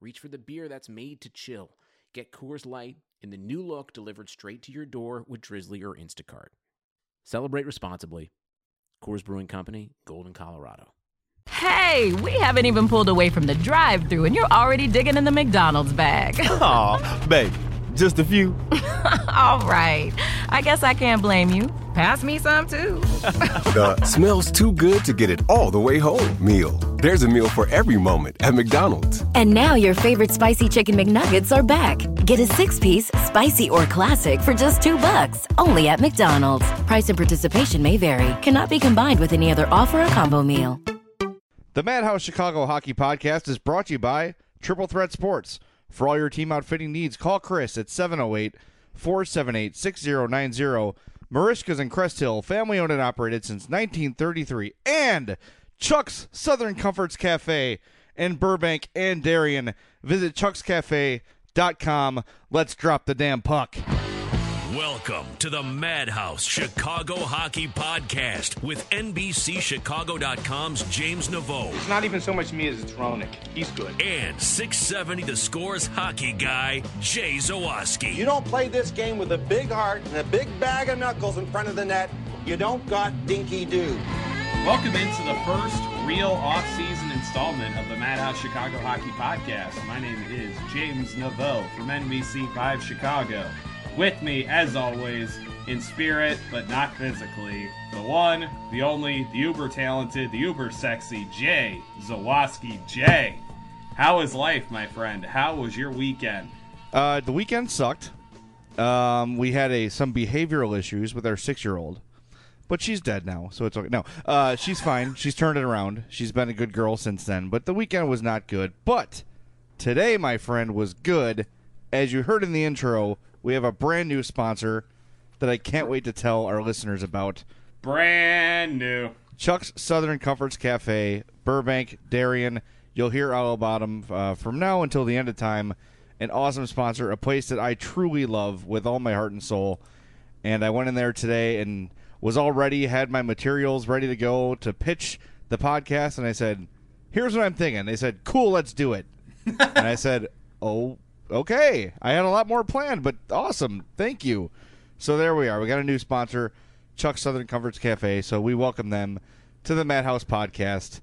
reach for the beer that's made to chill. Get Coors Light in the new look delivered straight to your door with Drizly or Instacart. Celebrate responsibly. Coors Brewing Company, Golden, Colorado. Hey, we haven't even pulled away from the drive thru and you're already digging in the McDonald's bag. Aw, babe, just a few. All right. I guess I can't blame you. Pass me some too. The smells too good to get it all the way home meal. There's a meal for every moment at McDonald's. And now your favorite spicy chicken McNuggets are back. Get a six-piece, spicy or classic for just two bucks, only at McDonald's. Price and participation may vary. Cannot be combined with any other offer or combo meal. The Madhouse Chicago Hockey Podcast is brought to you by Triple Threat Sports. For all your team outfitting needs, call Chris at 708 478 6090. Marishka's in Crest Hill, family owned and operated since 1933. And Chuck's Southern Comforts Cafe in Burbank and Darien. Visit chuckscafe.com. Let's drop the damn puck. Welcome to the Madhouse Chicago Hockey Podcast with NBCChicago.com's James Naveau It's not even so much me as it's Ronick. He's good. and 670 The Scores hockey guy, Jay Zawaski. You don't play this game with a big heart and a big bag of knuckles in front of the net. You don't got dinky do. Welcome into the first real off-season installment of the Madhouse Chicago Hockey Podcast. My name is James Naveau from NBC5 Chicago. With me, as always, in spirit but not physically, the one, the only, the uber talented, the uber sexy Jay Zawaski. Jay, how is life, my friend? How was your weekend? Uh, the weekend sucked. Um, we had a some behavioral issues with our six year old, but she's dead now, so it's okay. No, uh, she's fine. She's turned it around. She's been a good girl since then. But the weekend was not good. But today, my friend, was good. As you heard in the intro, we have a brand new sponsor that I can't wait to tell our listeners about. Brand new. Chuck's Southern Comforts Cafe, Burbank, Darien. You'll hear all about them uh, from now until the end of time. An awesome sponsor, a place that I truly love with all my heart and soul. And I went in there today and was all ready, had my materials ready to go to pitch the podcast. And I said, Here's what I'm thinking. They said, Cool, let's do it. and I said, Oh, okay. I had a lot more planned, but awesome. Thank you. So there we are. We got a new sponsor, Chuck Southern Comforts Cafe. So we welcome them to the Madhouse podcast.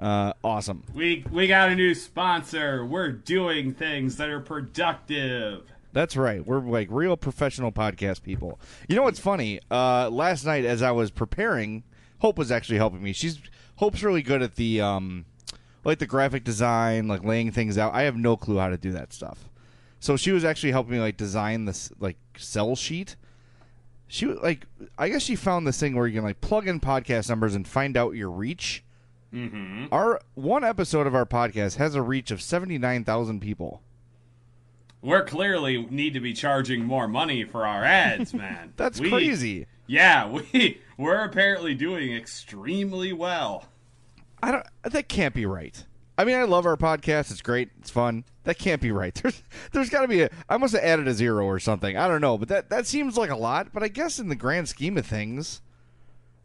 Uh, awesome. We we got a new sponsor. We're doing things that are productive. That's right. We're like real professional podcast people. You know what's funny? Uh, last night, as I was preparing, Hope was actually helping me. She's Hope's really good at the um, like the graphic design, like laying things out. I have no clue how to do that stuff. So she was actually helping me like design this like cell sheet. She like, I guess she found this thing where you can like plug in podcast numbers and find out your reach. Mm-hmm. Our one episode of our podcast has a reach of seventy nine thousand people. We're clearly need to be charging more money for our ads, man. That's We- crazy. Yeah, we we're apparently doing extremely well. I don't. That can't be right. I mean, I love our podcast. It's great. It's fun. That can't be right. There's, there's got to be a. I must have added a zero or something. I don't know, but that that seems like a lot. But I guess in the grand scheme of things,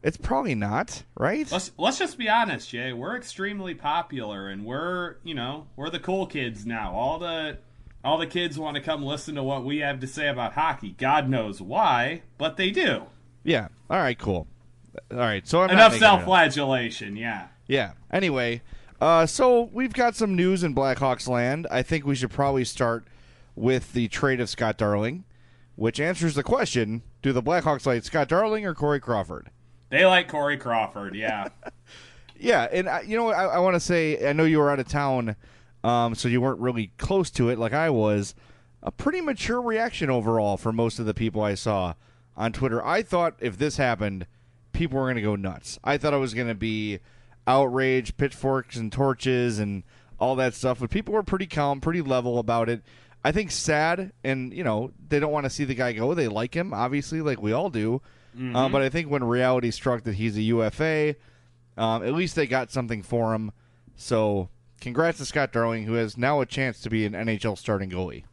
it's probably not right. Let's let's just be honest, Jay. We're extremely popular, and we're you know we're the cool kids now. All the all the kids want to come listen to what we have to say about hockey. God knows why, but they do. Yeah. All right. Cool. All right. So I'm Enough making it up. self-flagellation. Yeah. Yeah. Anyway, uh, so we've got some news in Blackhawks land. I think we should probably start with the trade of Scott Darling, which answers the question: Do the Blackhawks like Scott Darling or Corey Crawford? They like Corey Crawford. Yeah. Yeah, and I, you know, what I, I want to say, I know you were out of town, um, so you weren't really close to it like I was. A pretty mature reaction overall for most of the people I saw on Twitter. I thought if this happened, people were going to go nuts. I thought it was going to be outrage, pitchforks and torches, and all that stuff. But people were pretty calm, pretty level about it. I think sad, and you know they don't want to see the guy go. They like him, obviously, like we all do. Mm-hmm. Uh, but I think when reality struck that he's a UFA, um, at least they got something for him. So, congrats to Scott Darling, who has now a chance to be an NHL starting goalie.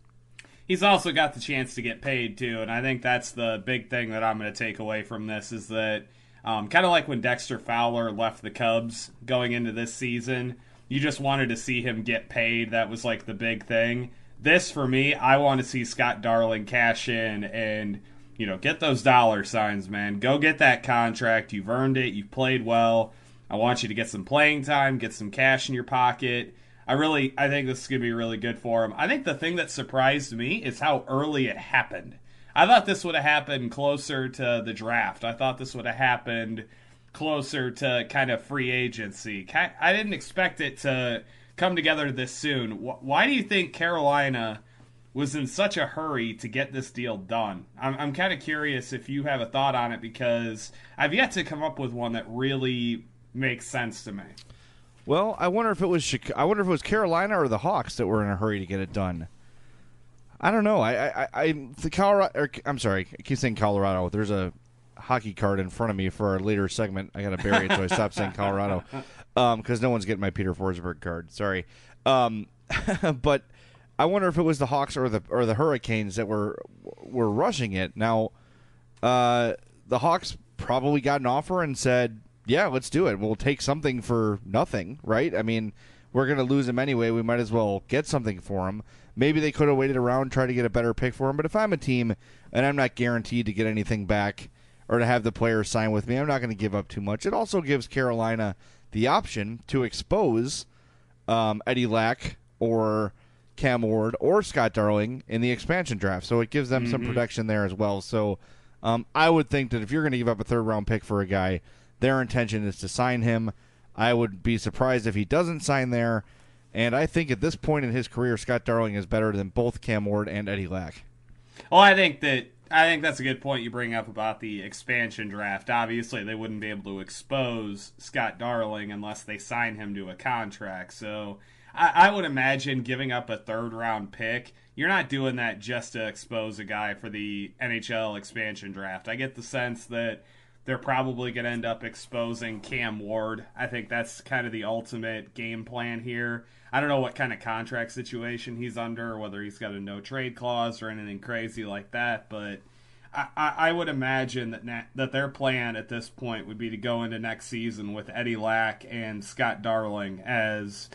He's also got the chance to get paid too, and I think that's the big thing that I'm going to take away from this is that um, kind of like when Dexter Fowler left the Cubs going into this season, you just wanted to see him get paid. That was like the big thing. This for me, I want to see Scott Darling cash in and you know get those dollar signs, man. Go get that contract. You've earned it. You've played well. I want you to get some playing time, get some cash in your pocket. I really, I think this is to be really good for him. I think the thing that surprised me is how early it happened. I thought this would have happened closer to the draft. I thought this would have happened closer to kind of free agency. I didn't expect it to come together this soon. Why do you think Carolina was in such a hurry to get this deal done? I'm, I'm kind of curious if you have a thought on it because I've yet to come up with one that really makes sense to me. Well, I wonder if it was Chicago, I wonder if it was Carolina or the Hawks that were in a hurry to get it done. I don't know. I I, I the Colorado. Or, I'm sorry. I keep saying Colorado. There's a hockey card in front of me for our later segment. I got to bury it, so I stopped saying Colorado because um, no one's getting my Peter Forsberg card. Sorry, um, but I wonder if it was the Hawks or the or the Hurricanes that were were rushing it. Now, uh, the Hawks probably got an offer and said, "Yeah, let's do it. We'll take something for nothing." Right? I mean, we're going to lose him anyway. We might as well get something for him. Maybe they could have waited around, try to get a better pick for him. But if I'm a team and I'm not guaranteed to get anything back or to have the player sign with me, I'm not going to give up too much. It also gives Carolina the option to expose um, Eddie Lack or Cam Ward or Scott Darling in the expansion draft. So it gives them mm-hmm. some protection there as well. So um, I would think that if you're going to give up a third round pick for a guy, their intention is to sign him. I would be surprised if he doesn't sign there. And I think at this point in his career, Scott Darling is better than both Cam Ward and Eddie Lack. Well, I think that I think that's a good point you bring up about the expansion draft. Obviously, they wouldn't be able to expose Scott Darling unless they sign him to a contract. So I, I would imagine giving up a third round pick, you're not doing that just to expose a guy for the NHL expansion draft. I get the sense that they're probably going to end up exposing Cam Ward. I think that's kind of the ultimate game plan here. I don't know what kind of contract situation he's under, whether he's got a no trade clause or anything crazy like that, but I, I would imagine that na- that their plan at this point would be to go into next season with Eddie Lack and Scott Darling as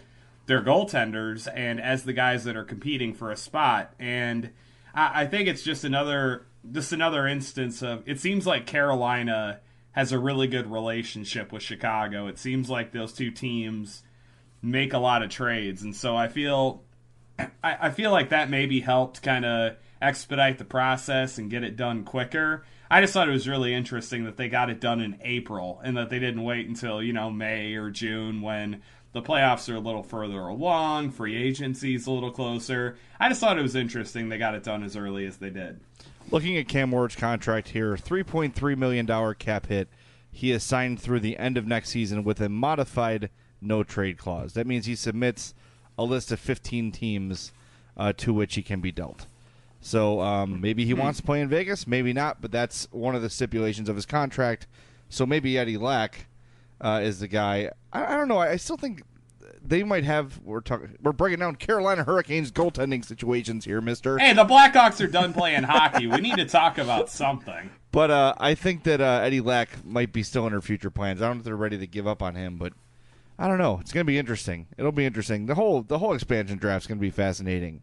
their goaltenders and as the guys that are competing for a spot. And I, I think it's just another just another instance of it seems like Carolina has a really good relationship with Chicago. It seems like those two teams make a lot of trades, and so I feel I, I feel like that maybe helped kind of expedite the process and get it done quicker. I just thought it was really interesting that they got it done in April and that they didn't wait until, you know, May or June when the playoffs are a little further along, free agency's a little closer. I just thought it was interesting they got it done as early as they did. Looking at Cam Ward's contract here, $3.3 million cap hit. He is signed through the end of next season with a modified no trade clause. That means he submits a list of 15 teams uh, to which he can be dealt. So um, maybe he wants to play in Vegas, maybe not, but that's one of the stipulations of his contract. So maybe Eddie Lack uh, is the guy. I, I don't know. I, I still think they might have. We're talking. We're breaking down Carolina Hurricanes goaltending situations here, Mister. Hey, the Blackhawks are done playing hockey. We need to talk about something. But uh, I think that uh, Eddie Lack might be still in her future plans. I don't know if they're ready to give up on him, but I don't know. It's going to be interesting. It'll be interesting. The whole the whole expansion draft is going to be fascinating.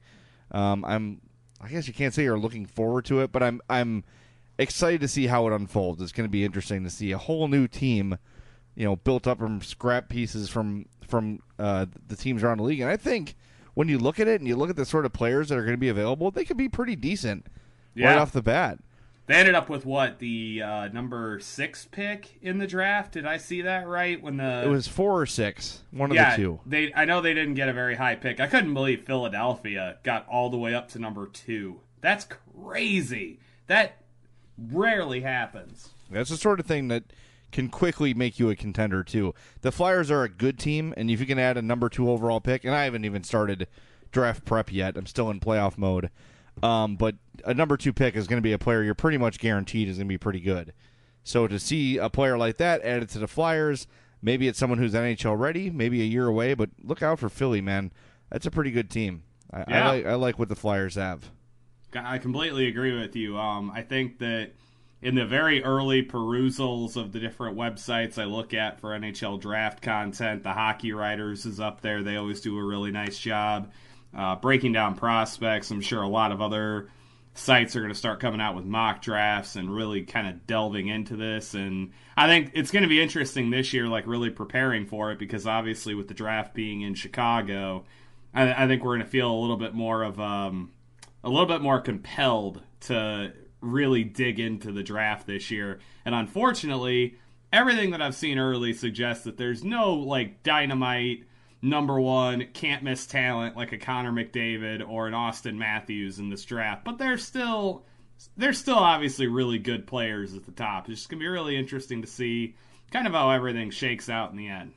Um, I'm. I guess you can't say you're looking forward to it, but I'm. I'm excited to see how it unfolds. It's going to be interesting to see a whole new team, you know, built up from scrap pieces from from uh, the teams around the league. And I think when you look at it and you look at the sort of players that are going to be available, they could be pretty decent yeah. right off the bat. They ended up with what the uh, number six pick in the draft. Did I see that right? When the it was four or six, one yeah, of the two. They I know they didn't get a very high pick. I couldn't believe Philadelphia got all the way up to number two. That's crazy. That rarely happens. That's the sort of thing that can quickly make you a contender too. The Flyers are a good team, and if you can add a number two overall pick, and I haven't even started draft prep yet, I'm still in playoff mode. Um, but a number two pick is going to be a player you're pretty much guaranteed is going to be pretty good. So to see a player like that added to the Flyers, maybe it's someone who's NHL ready, maybe a year away, but look out for Philly, man. That's a pretty good team. I, Yeah. I like I like what the Flyers have. I completely agree with you. Um, I think that in the very early perusals of the different websites I look at for NHL draft content, the Hockey Writers is up there. They always do a really nice job uh, breaking down prospects. I'm sure a lot of other sites are going to start coming out with mock drafts and really kind of delving into this. And I think it's going to be interesting this year, like really preparing for it, because obviously with the draft being in Chicago, I, I think we're going to feel a little bit more of um, a little bit more compelled to really dig into the draft this year. And unfortunately, everything that I've seen early suggests that there's no like dynamite number one can't miss talent like a Connor McDavid or an Auston Matthews in this draft. But there's still there's still obviously really good players at the top. It's just gonna be really interesting to see kind of how everything shakes out in the end.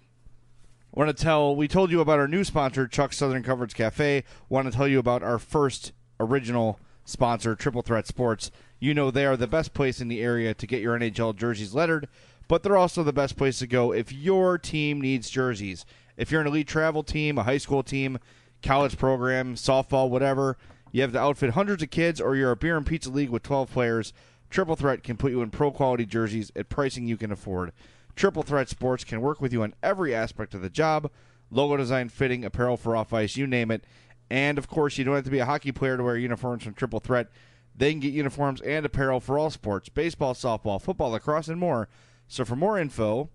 Want to tell? We told you about our new sponsor, Chuck Southern Comforts Cafe. Want to tell you about our first original sponsor, Triple Threat Sports. You know they are the best place in the area to get your NHL jerseys lettered, but they're also the best place to go if your team needs jerseys. If you're an elite travel team, a high school team, college program, softball, whatever, you have to outfit hundreds of kids, or you're a beer and pizza league with 12 players. Triple Threat can put you in pro quality jerseys at pricing you can afford. Triple Threat Sports can work with you on every aspect of the job logo design, fitting, apparel for off ice, you name it. And of course, you don't have to be a hockey player to wear uniforms from Triple Threat. They can get uniforms and apparel for all sports baseball, softball, football, lacrosse, and more. So for more info,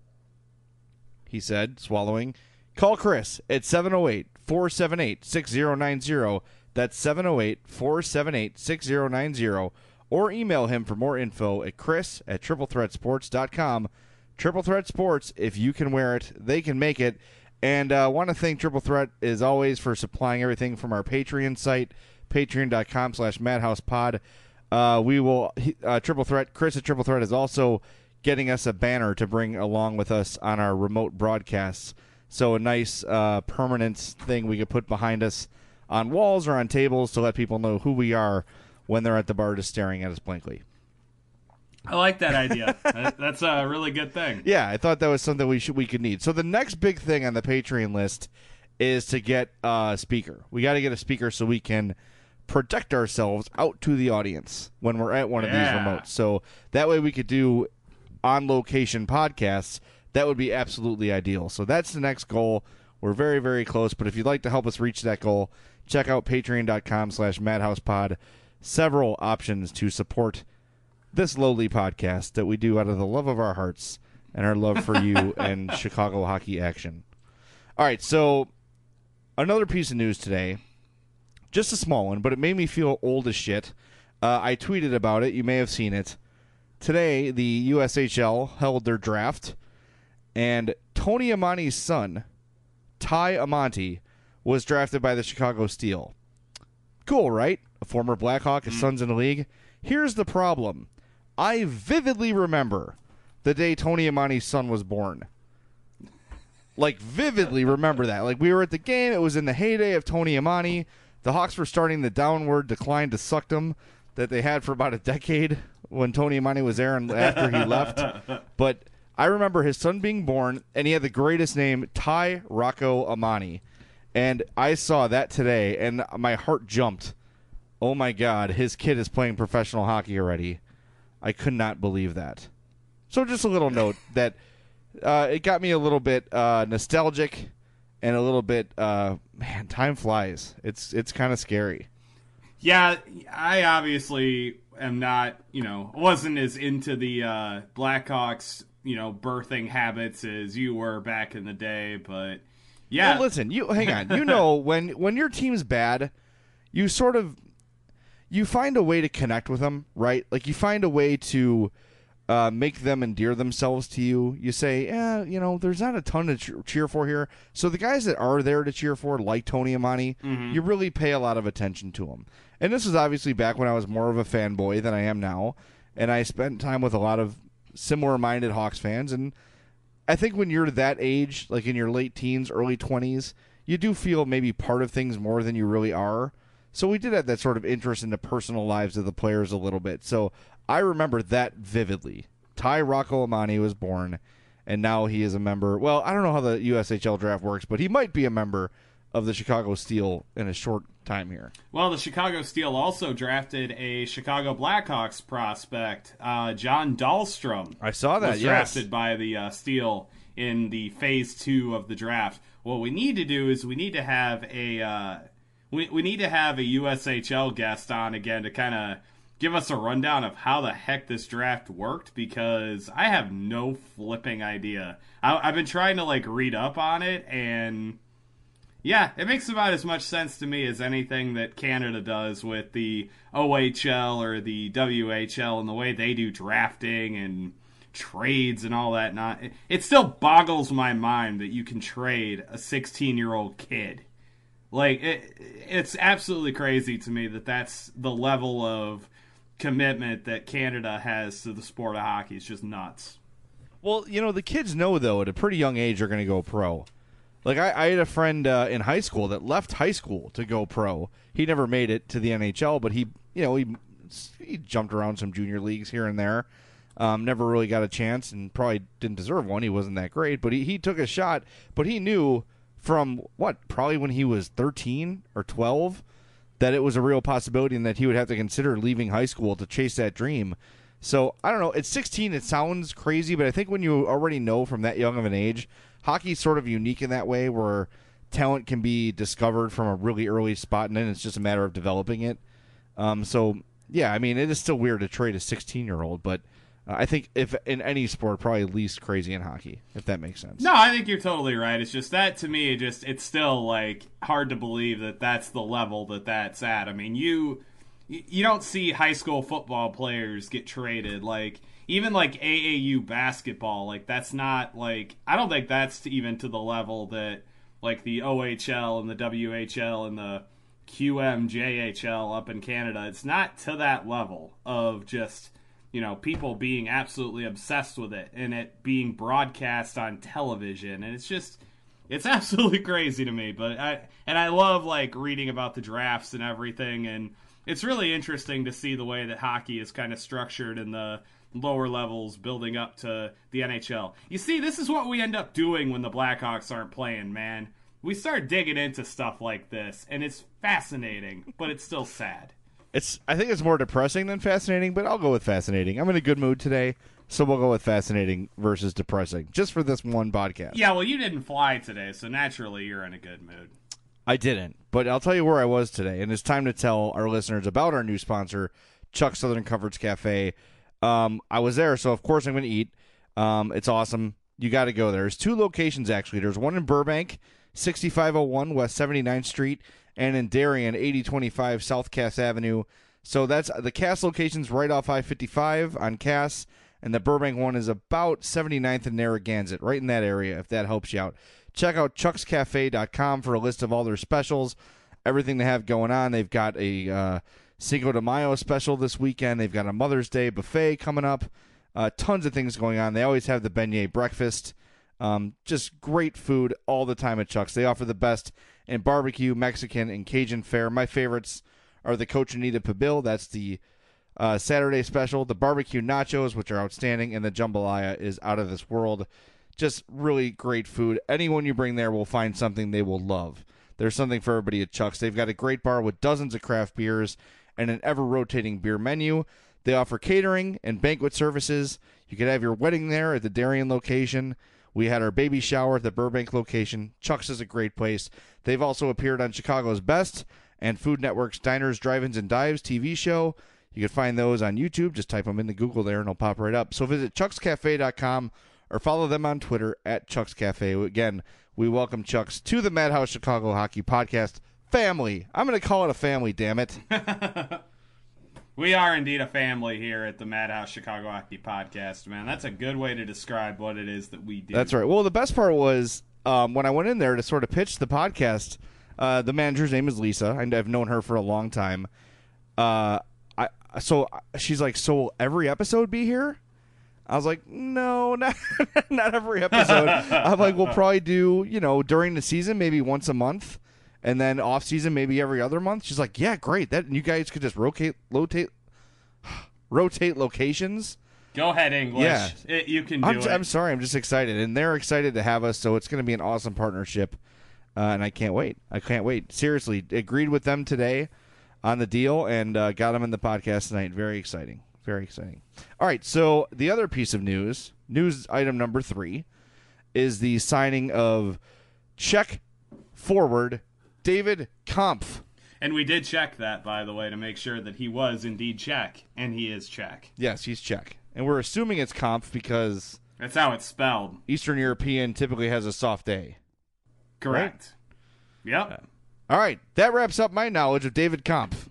he said, swallowing, call Chris at 708 478 6090. That's 708 478 6090. Or email him for more info at chris at triplethreatsports.com. Triple Threat Sports, if you can wear it, they can make it. And I uh, want to thank Triple Threat, as always, for supplying everything from our Patreon site, patreon.com slash madhousepod. Uh, we will, uh, Triple Threat, Chris at Triple Threat is also getting us a banner to bring along with us on our remote broadcasts. So a nice uh, permanent thing we could put behind us on walls or on tables to let people know who we are when they're at the bar just staring at us blankly. I like that idea. That's a really good thing. Yeah, I thought that was something we should we could need. So the next big thing on the Patreon list is to get a speaker. We got to get a speaker so we can project ourselves out to the audience when we're at one of these remotes. So that way we could do on location podcasts. That would be absolutely ideal. So that's the next goal. We're very, very close. But if you'd like to help us reach that goal, check out patreon.com slash madhousepod. Several options to support this lowly podcast that we do out of the love of our hearts and our love for you and Chicago hockey action. All right, so another piece of news today, just a small one, but it made me feel old as shit. Uh, I tweeted about it. You may have seen it. Today, the USHL held their draft, and Tony Amonte's son, Ty Amonte, was drafted by the Chicago Steel. Cool, right? A former Blackhawk, his son's in the league. Here's the problem. I vividly remember the day Tony Amonte's son was born. Like vividly remember that. Like we were at the game, it was in the heyday of Tony Amonte. The Hawks were starting the downward decline to suckdom that they had for about a decade when Tony Amonte was there and after he left. But I remember his son being born and he had the greatest name, Ty Rocco Amonte. And I saw that today and my heart jumped. Oh my god, his kid is playing professional hockey already. I could not believe that. So just a little note that uh, it got me a little bit uh, nostalgic and a little bit uh, man, time flies. It's it's kind of scary. Yeah, I obviously am not, you know, wasn't as into the uh, Blackhawks, you know, birthing habits as you were back in the day, but yeah. Well, listen, you hang on. You know when when your team's bad, you sort of you find a way to connect with them, right? Like you find a way to uh, make them endear themselves to you. You say, yeah, you know, there's not a ton to cheer- for here. So the guys that are there to cheer for, like Tony Amonte, Mhm. you really pay a lot of attention to them. And this is obviously back when I was more of a fanboy than I am now, and I spent time with a lot of similar minded Hawks fans. And I think when you're that age, like in your late teens, early 20s, you do feel maybe part of things more than you really are. So we did have that sort of interest in the personal lives of the players a little bit. So I remember that vividly. Ty Rocco Amonte was born, and now he is a member. Well, I don't know how the USHL draft works, but he might be a member of the Chicago Steel in a short time here. Well, the Chicago Steel also drafted a Chicago Blackhawks prospect, uh, John Dahlstrom. I saw that. Was yes. drafted by the uh, Steel in the phase two of the draft. What we need to do is we need to have a uh, we we need to have a USHL guest on again to kind of give us a rundown of how the heck this draft worked because I have no flipping idea. I, I've been trying to like read up on it and yeah, it makes about as much sense to me as anything that Canada does with the OHL or the WHL and the way they do drafting and trades and all that. Not it still boggles my mind that you can trade a 16 year old kid. Like it, it's absolutely crazy to me that that's the level of commitment that Canada has to the sport of hockey. It's just nuts. Well, you know, the kids know though at a pretty young age they're going to go pro. Like I, I had a friend uh, in high school that left high school to go pro. He never made it to the NHL, but he, you know, he he jumped around some junior leagues here and there. Um, never really got a chance, and probably didn't deserve one. He wasn't that great, but he, he took a shot. But he knew from what probably when he was thirteen or twelve that it was a real possibility, and that he would have to consider leaving high school to chase that dream. So I don't know. At 16, it sounds crazy, but I think when you already know from that young of an age, hockey's sort of unique in that way, where talent can be discovered from a really early spot, and then it's just a matter of developing it. Um, so yeah, I mean, it is still weird to trade a 16 year old, but uh, I think if in any sport, probably least crazy in hockey, if that makes sense. No, I think you're totally right. It's just that to me, it just it's still like hard to believe that that's the level that that's at. I mean, you you don't see high school football players get traded like even like AAU basketball like that's not like I don't think that's even to the level that like the OHL and the WHL and the QMJHL up in Canada it's not to that level of just you know people being absolutely obsessed with it and it being broadcast on television and it's just it's absolutely crazy to me but I and I love like reading about the drafts and everything and it's really interesting to see the way that hockey is kind of structured in the lower levels building up to the NHL. You see, this is what we end up doing when the Blackhawks aren't playing, man. We start digging into stuff like this, and it's fascinating, but it's still sad. It's I think it's more depressing than fascinating, but I'll go with fascinating. I'm in a good mood today, so we'll go with fascinating versus depressing, just for this one podcast. Yeah, well, you didn't fly today, so naturally you're in a good mood. I didn't, but I'll tell you where I was today, and it's time to tell our listeners about our new sponsor, Chuck Southern Comforts Cafe. Um, I was there, so of course I'm going to eat. Um, it's awesome. You got to go there. There's two locations actually. There's one in Burbank, 6501 West 79th Street, and in Darien, 8025 South Cass Avenue. So that's the Cass location's right off I-55 on Cass, and the Burbank one is about 79th and Narragansett, right in that area. If that helps you out. Check out chuckscafe.com for a list of all their specials, everything they have going on. They've got a uh, Cinco de Mayo special this weekend. They've got a Mother's Day buffet coming up. Uh, tons of things going on. They always have the beignet breakfast. Um, just great food all the time at Chuck's. They offer the best in barbecue, Mexican, and Cajun fare. My favorites are the Cochinita Pibil. That's the uh, Saturday special. The barbecue nachos, which are outstanding, and the jambalaya is out of this world just really great food. Anyone you bring there will find something they will love. There's something for everybody at Chuck's. They've got a great bar with dozens of craft beers and an ever rotating beer menu. They offer catering and banquet services. You could have your wedding there at the Darien location. We had our baby shower at the Burbank location. Chuck's is a great place. They've also appeared on Chicago's Best and Food Network's Diners, Drive-Ins, and Dives TV show. You can find those on YouTube. Just type them into Google there and it'll pop right up. So visit chuckscafe.com or follow them on Twitter at Chuck's Cafe. Again, we welcome Chuck's to the Madhouse Chicago Hockey Podcast family. I'm going to call it a family, damn it. we are indeed a family here at the Madhouse Chicago Hockey Podcast, man. That's a good way to describe what it is that we do. That's right. Well, the best part was um, when I went in there to sort of pitch the podcast. Uh, the manager's name is Lisa, and I've known her for a long time. Uh, I so she's like, so will every episode be here? I was like, no, not, not every episode. I'm like, we'll probably do, you know, during the season, maybe once a month, and then off season, maybe every other month. She's like, yeah, great. That you guys could just rotate, rotate, rotate locations. Go ahead, English. Yeah. It- you can do I'm, it. I'm sorry, I'm just excited, and they're excited to have us. So it's going to be an awesome partnership, uh, and I can't wait. I can't wait. Seriously, agreed with them today on the deal, and uh, got them in the podcast tonight. Very exciting. Very exciting. All right, so the other piece of news, news item number three, is the signing of Czech forward David Kampf. And we did check that, by the way, to make sure that he was indeed Czech, and he is Czech. Yes, he's Czech, and we're assuming it's Kampf because That's how it's spelled. Eastern European typically has a soft A. Correct. Yep. All right, that wraps up my knowledge of David Kampf.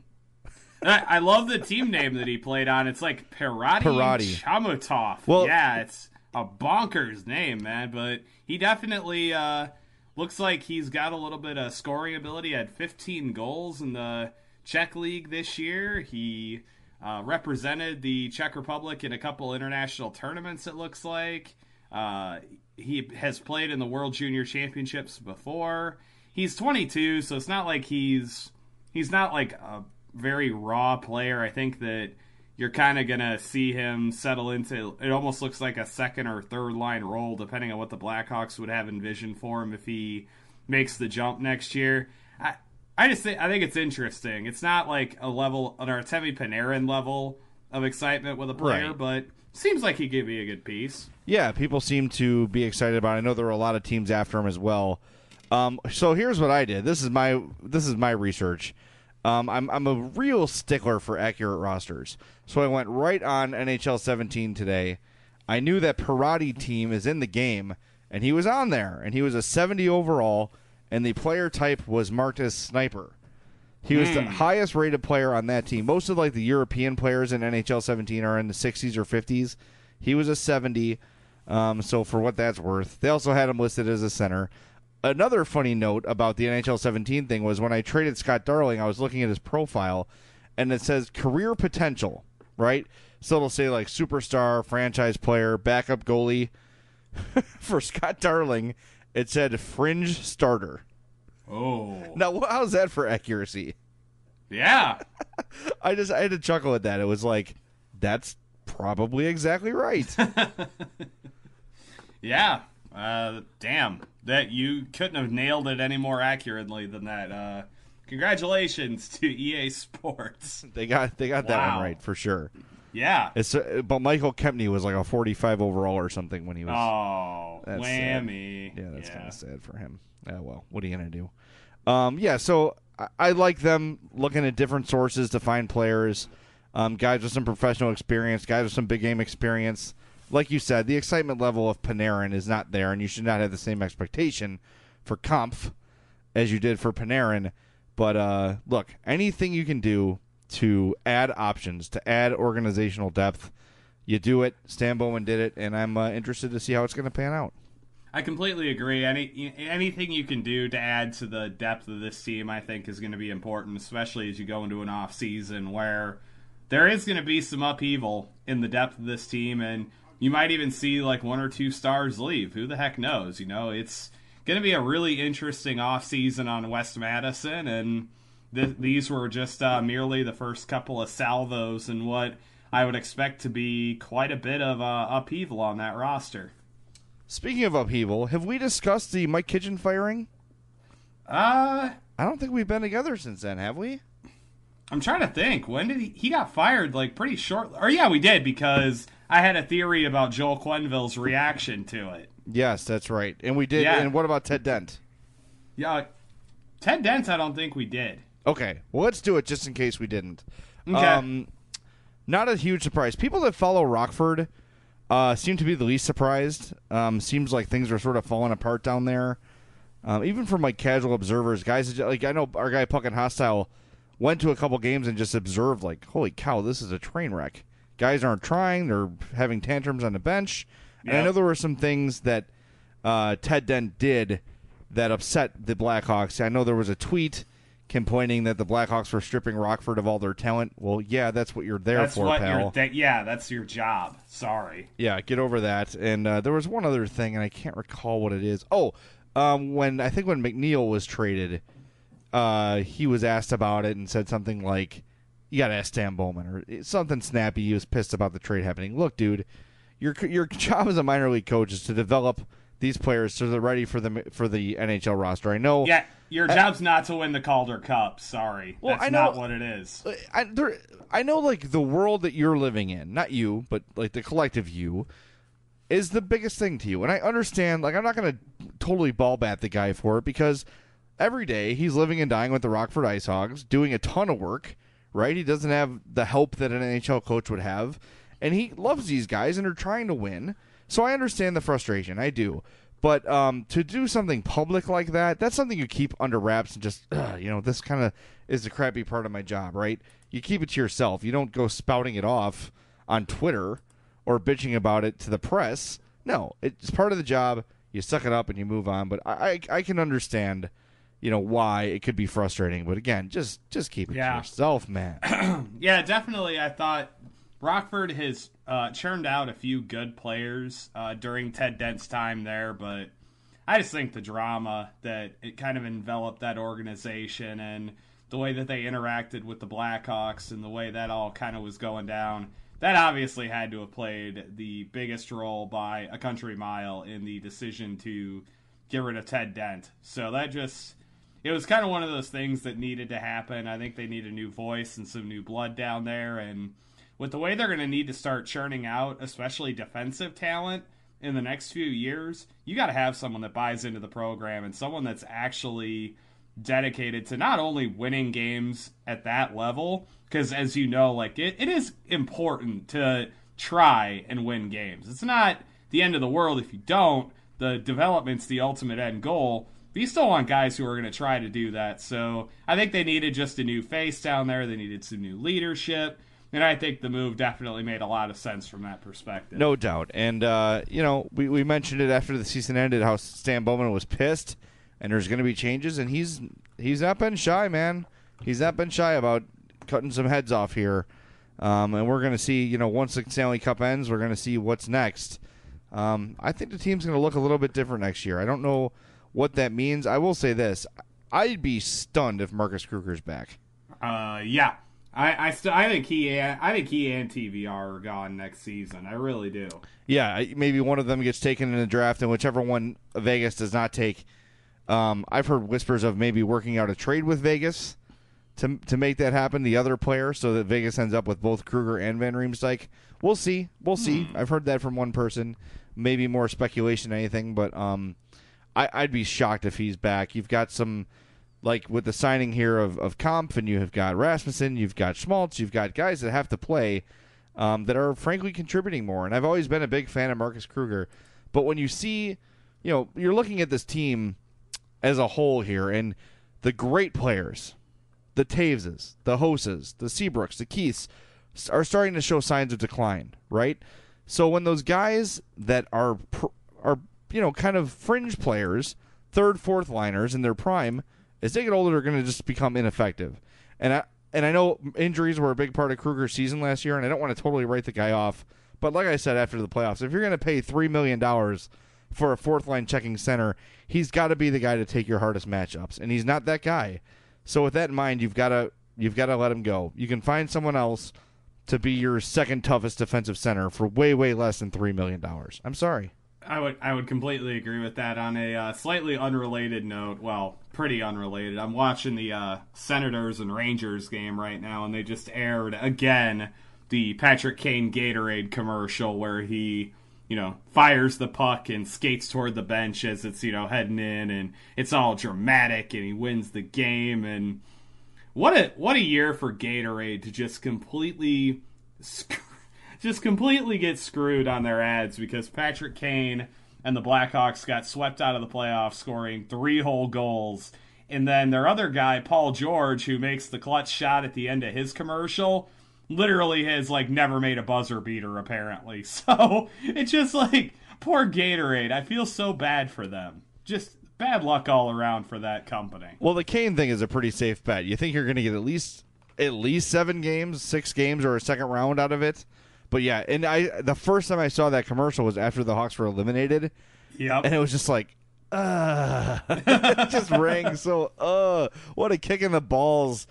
I, I love the team name that he played on. It's like Pirati, Pirati. Chomutov. Well- yeah, it's a bonkers name, man. But he definitely uh, looks like he's got a little bit of scoring ability. Had 15 goals in the Czech league this year. He uh, represented the Czech Republic in a couple international tournaments. It looks like uh, he has played in the World Junior Championships before. He's 22, so it's not like he's he's not like a very raw player. I think that you're kind of gonna see him settle into. It almost looks like a second or third line role, depending on what the Blackhawks would have envisioned for him if he makes the jump next year. I I just think I think it's interesting. It's not like a level an Artemi Panarin level of excitement with a player, Right. but seems like he could be a good piece. Yeah, people seem to be excited about. It. I know there were a lot of teams after him as well. Um, so here's what I did. This is my this is my research. Um, I'm I'm a real stickler for accurate rosters, so I went right on NHL 17 today. I knew that Pirati team is in the game, and he was on there, and he was a 70 overall, and the player type was marked as sniper. He was the Hmm. highest rated player on that team. Most of like the European players in NHL 17 are in the 60s or 50s. He was a 70. Um, so for what that's worth, they also had him listed as a center. Another funny note about the NHL 17 thing was when I traded Scott Darling, I was looking at his profile, and it says career potential, right? So it'll say like superstar, franchise player, backup goalie. for Scott Darling, it said fringe starter. Oh, Now, how's that for accuracy? yeah. I just I had to chuckle at that. It was like that's probably exactly right. Yeah. Uh, damn. That you couldn't have nailed it any more accurately than that. Uh, congratulations to EA Sports. they got they got that Wow. one right for sure. Yeah. It's uh, but Michael Kempny was like a 45 overall or something when he was. Oh, That's sad. whammy. Yeah, that's Yeah. kind of sad for him. Yeah, well, what are you gonna do? Um, yeah, so I, I like them looking at different sources to find players, um, guys with some professional experience, guys with some big game experience. Like you said, the excitement level of Panarin is not there, and you should not have the same expectation for Kampf as you did for Panarin. But uh, look, anything you can do to add options, to add organizational depth, you do it. Stan Bowman did it, and I'm uh, interested to see how it's going to pan out. I completely agree. Any anything you can do to add to the depth of this team, I think, is going to be important, especially as you go into an off season where there is going to be some upheaval in the depth of this team, and you might even see like one or two stars leave. Who the heck knows? You know, it's going to be a really interesting off season on West Madison, and th- these were just uh, merely the first couple of salvos and what I would expect to be quite a bit of uh, upheaval on that roster. Speaking of upheaval, have we discussed the Mike Kitchen firing? Uh, I don't think we've been together since then, have we? I'm trying to think. When did he? He got fired like pretty short. Or yeah, we did because I had a theory about Joel Quenneville's reaction to it. Yes, that's right. And we did. Yeah. And what about Ted Dent? Yeah, Ted Dent. I don't think we did. Okay, well, let's do it just in case we didn't. Okay. Um, not a huge surprise. People that follow Rockford uh, seem to be the least surprised. Um, seems like things are sort of falling apart down there. Um, even from like casual observers, guys like I know our guy Puck and Hostile went to a couple games and just observed like, holy cow, this is a train wreck. Guys aren't trying; they're having tantrums on the bench. And I know there were some things that uh, Ted Dent did that upset the Blackhawks. I know there was a tweet complaining that the Blackhawks were stripping Rockford of all their talent. Well, yeah, that's what you're there that's for, what pal. You're th- yeah, that's your job. Sorry. Yeah, get over that. And uh, there was one other thing, and I can't recall what it is. Oh, um, when I think when McNeill was traded, uh, he was asked about it and said something like, "You got to ask Stan Bowman," or something snappy. He was pissed about the trade happening. Look, dude, your your job as a minor league coach is to develop these players so they're ready for the for the NHL roster. I know. Yeah, your job's I, not to win the Calder Cup. Sorry, well, that's I know, not what it is. I there, I know, like the world that you're living in, not you, but like the collective you, is the biggest thing to you. And I understand. Like, I'm not going to totally ball bat the guy for it because every day he's living and dying with the Rockford Ice Hogs, doing a ton of work. Right? He doesn't have the help that an NHL coach would have, and he loves these guys and are trying to win. So I understand the frustration. I do. But um, to do something public like that, that's something you keep under wraps and just, you know, this kind of is the crappy part of my job, right? You keep it to yourself. You don't go spouting it off on Twitter or bitching about it to the press. No, it's part of the job. You suck it up and you move on. But I, I, I can understand, you know, why it could be frustrating. But again, just just keep it yeah. to yourself, man. yeah, definitely. I thought Rockford has uh, churned out a few good players uh, during Ted Dent's time there, but I just think the drama that it kind of enveloped that organization and the way that they interacted with the Blackhawks and the way that all kind of was going down, that obviously had to have played the biggest role by a country mile in the decision to get rid of Ted Dent. So that just it was kind of one of those things that needed to happen. I think they need a new voice and some new blood down there and with the way they're going to need to start churning out, especially defensive talent in the next few years, you got to have someone that buys into the program and someone that's actually dedicated to not only winning games at that level, because as you know, like it, it is important to try and win games. It's not the end of the world if you don't. The development's the ultimate end goal. But you still want guys who are going to try to do that. So I think they needed just a new face down there. They needed some new leadership. And I think the move definitely made a lot of sense from that perspective. No doubt. And, uh, you know, we, we mentioned it after the season ended how Stan Bowman was pissed and there's going to be changes. And he's he's not been shy, man. He's not been shy about cutting some heads off here. Um, and we're going to see, you know, once the Stanley Cup ends, we're going to see what's next. Um, I think the team's going to look a little bit different next year. I don't know what that means. I will say this I'd be stunned if Marcus Kruger's back. Uh, yeah. I I, st- I think he I think he and TVR are gone next season. I really do. Yeah, maybe one of them gets taken in the draft, and whichever one Vegas does not take. Um, I've heard whispers of maybe working out a trade with Vegas to to make that happen. The other player, so that Vegas ends up with both Kruger and Van Riemsdyk. We'll see. We'll see. Hmm. I've heard that from one person. Maybe more speculation than anything, but um, I, I'd be shocked if he's back. You've got some like with the signing here of, of Kampf, and you have got Rasmussen, you've got Schmaltz, you've got guys that have to play um, that are frankly contributing more. And I've always been a big fan of Marcus Kruger. But when you see, you know, you're looking at this team as a whole here, and the great players, the Taveses, the Hoses, the Seabrooks, the Keiths, are starting to show signs of decline, right? So when those guys that are are you know kind of fringe players, third, fourth liners in their prime as they get older, they're going to just become ineffective. And I and I know injuries were a big part of Kruger's season last year, and I don't want to totally write the guy off. But like I said after the playoffs, if you're going to pay three million dollars for a fourth line checking center, he's got to be the guy to take your hardest matchups, and he's not that guy. So with that in mind, you've got to you've got to let him go. You can find someone else to be your second toughest defensive center for way way less than three million dollars. I'm sorry. I would I would completely agree with that. On a uh, slightly unrelated note, well, pretty unrelated. I'm watching the uh, Senators and Rangers game right now, and they just aired again the Patrick Kane Gatorade commercial where he, you know, fires the puck and skates toward the bench as it's you know heading in, and it's all dramatic, and he wins the game. And what a what a year for Gatorade to just completely. Sc- just completely get screwed on their ads because Patrick Kane and the Blackhawks got swept out of the playoffs, scoring three whole goals. And then their other guy, Paul George, who makes the clutch shot at the end of his commercial, literally has like never made a buzzer beater apparently. So it's just like poor Gatorade. I feel so bad for them. Just bad luck all around for that company. Well, the Kane thing is a pretty safe bet. You think you're going to get at least at least seven games, six games, or a second round out of it. But yeah, and I the first time I saw that commercial was after the Hawks were eliminated. Yep. And it was just like, uh, it just rang so, uh, what a kick in the balls.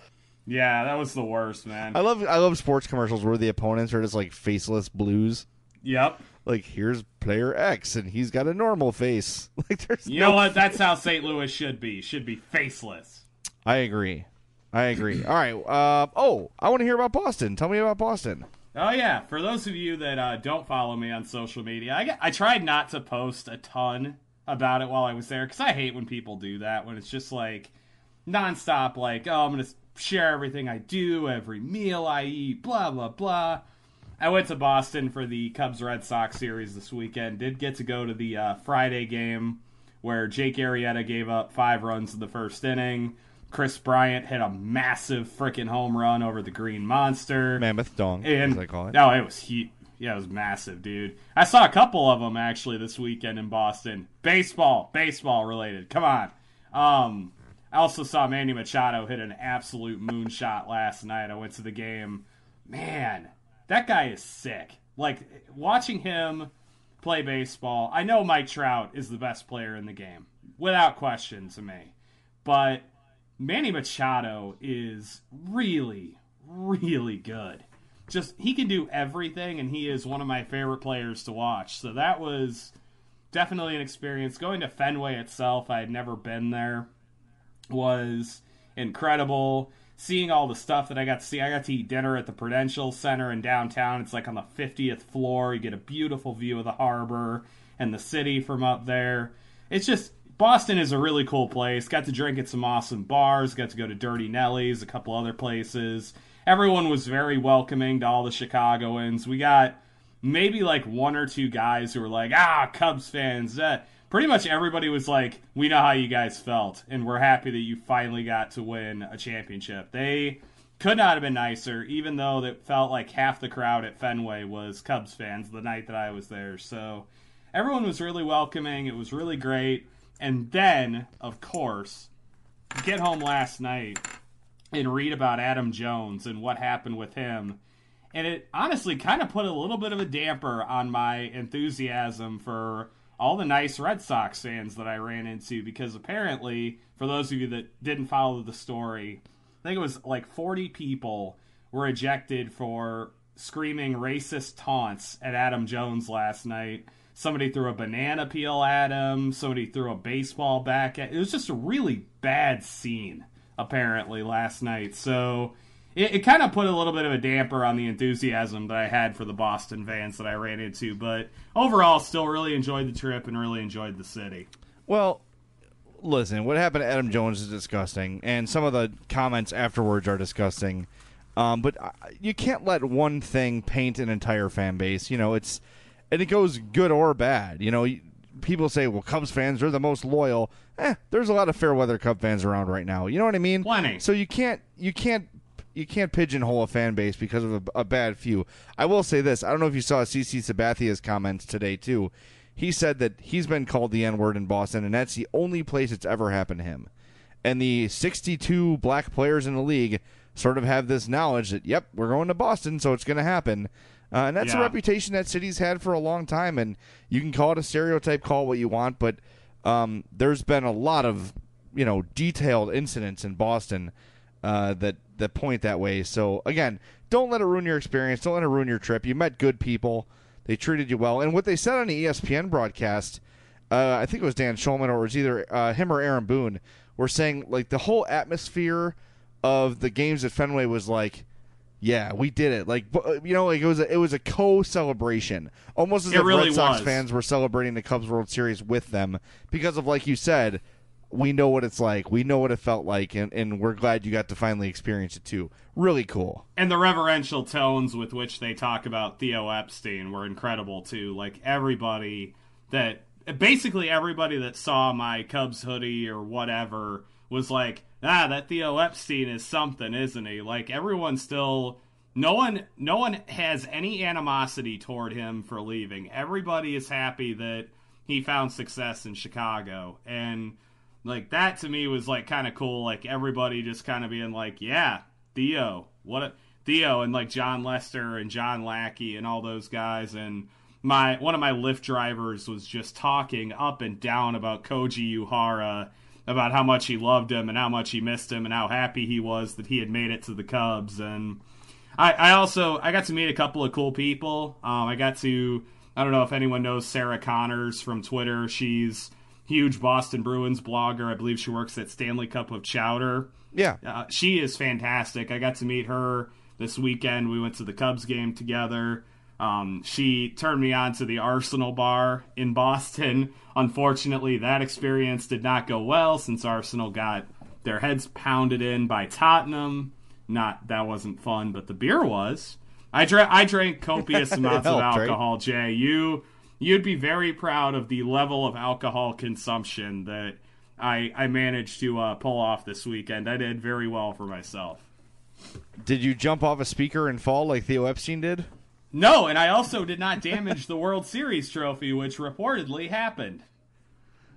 Yeah, that was the worst, man. I love I love sports commercials where the opponents are just like faceless blues. Yep. Like here's player X and he's got a normal face. Like there's You no know what? That's how St. Louis should be. Should be faceless. I agree. I agree. All right. Uh, oh, I want to hear about Boston. Tell me about Boston. Oh yeah, for those of you that uh, don't follow me on social media, I, I tried not to post a ton about it while I was there because I hate when people do that when it's just like nonstop, like oh I'm gonna share everything I do, every meal I eat, blah blah blah. I went to Boston for the Cubs Red Sox series this weekend. Did get to go to the uh, Friday game where Jake Arrieta gave up five runs in the first inning. Kris Bryant hit a massive freaking home run over the Green Monster. Mammoth Dong, and as I call it. no, it was heat. Yeah, it was massive, dude. I saw a couple of them actually this weekend in Boston. Baseball, baseball related. Come on. Um, I also saw Manny Machado hit an absolute moonshot last night. I went to the game. Man, that guy is sick. Like watching him play baseball. I know Mike Trout is the best player in the game, without question to me. But Manny Machado is really, really good. Just he can do everything, and he is one of my favorite players to watch. So that was definitely an experience. Going to Fenway itself, I had never been there, was incredible. Seeing all the stuff that I got to see, I got to eat dinner at the Prudential Center in downtown. It's like on the 50th floor. You get a beautiful view of the harbor and the city from up there. It's just Boston is a really cool place. Got to drink at some awesome bars. Got to go to Durty Nelly's, a couple other places. Everyone was very welcoming to all the Chicagoans. We got maybe like one or two guys who were like, "Ah, Cubs fans." Uh, pretty much everybody was like, "We know how you guys felt, and we're happy that you finally got to win a championship." They could not have been nicer, even though it felt like half the crowd at Fenway was Cubs fans the night that I was there. So everyone was really welcoming. It was really great. And then, of course, get home last night and read about Adam Jones and what happened with him. And it honestly kind of put a little bit of a damper on my enthusiasm for all the nice Red Sox fans that I ran into because apparently, for those of you that didn't follow the story, I think it was like 40 people were ejected for screaming racist taunts at Adam Jones last night. Somebody threw a banana peel at him. Somebody threw a baseball back at. It was just a really bad scene, apparently, last night. So it, it kind of put a little bit of a damper on the enthusiasm that I had for the Boston fans that I ran into. But overall, still really enjoyed the trip and really enjoyed the city. Well, listen, what happened to Adam Jones is disgusting, and some of the comments afterwards are disgusting. Um, but uh, you can't let one thing paint an entire fan base. You know, it's and it goes good or bad. You know, people say, "Well, Cubs fans are the most loyal." Eh, there's a lot of fair weather Cub fans around right now. You know what I mean? Plenty. So you can't you can't you can't pigeonhole a fan base because of a, a bad few. I will say this: I don't know if you saw CC Sabathia's comments today too. He said that he's been called the N word in Boston, and that's the only place it's ever happened to him. And the 62 black players in the league sort of have this knowledge that, yep, we're going to Boston, so it's going to happen. Uh, and that's a reputation that city's had for a long time. And you can call it a stereotype, call what you want, but um, there's been a lot of you know detailed incidents in Boston uh, that that point that way. So again, don't let it ruin your experience. Don't let it ruin your trip. You met good people. They treated you well. And what they said on the ESPN broadcast, uh, I think it was Dan Shulman or it was either uh, him or Aaron Boone, were saying like the whole atmosphere of the games at Fenway was like. Yeah, we did it. Like uh, you know, like it was a, it was a co-celebration, almost as It if really Red Sox was. fans were celebrating the Cubs World Series with them because of like you said, we know what it's like, we know what it felt like, and, and we're glad you got to finally experience it too. Really cool. And the reverential tones with which they talk about Theo Epstein were incredible too. Like everybody that basically everybody that saw my Cubs hoodie or whatever was like, ah, that Theo Epstein is something, isn't he? Like everyone still no one no one has any animosity toward him for leaving. Everybody is happy that he found success in Chicago. And Like that to me was like kind of cool. Like everybody just kind of being like, "Yeah, Theo, what a Theo," and like Jon Lester and John Lackey and all those guys. And my one of my Lyft drivers was just talking up and down about Koji Uehara, about how much he loved him and how much he missed him and how happy he was that he had made it to the Cubs. And I, I also I got to meet a couple of cool people. Um, I got to I don't know if anyone knows Sarah Connors from Twitter. She's huge Boston Bruins blogger. I believe she works at Stanley Cup of Chowder. Yeah. Uh, she is fantastic. I got to meet her this weekend. We went to the Cubs game together. Um, she turned me on to the Arsenal bar in Boston. Unfortunately, that experience did not go well since Arsenal got their heads pounded in by Tottenham. Not that wasn't fun, but the beer was. I drank I drank copious amounts of helped, right? alcohol. Jay, you you'd be very proud of the level of alcohol consumption that I I managed to uh, pull off this weekend. I did very well for myself. Did you jump off a speaker and fall like Theo Epstein did? No, and I also did not damage the World Series trophy, which reportedly happened.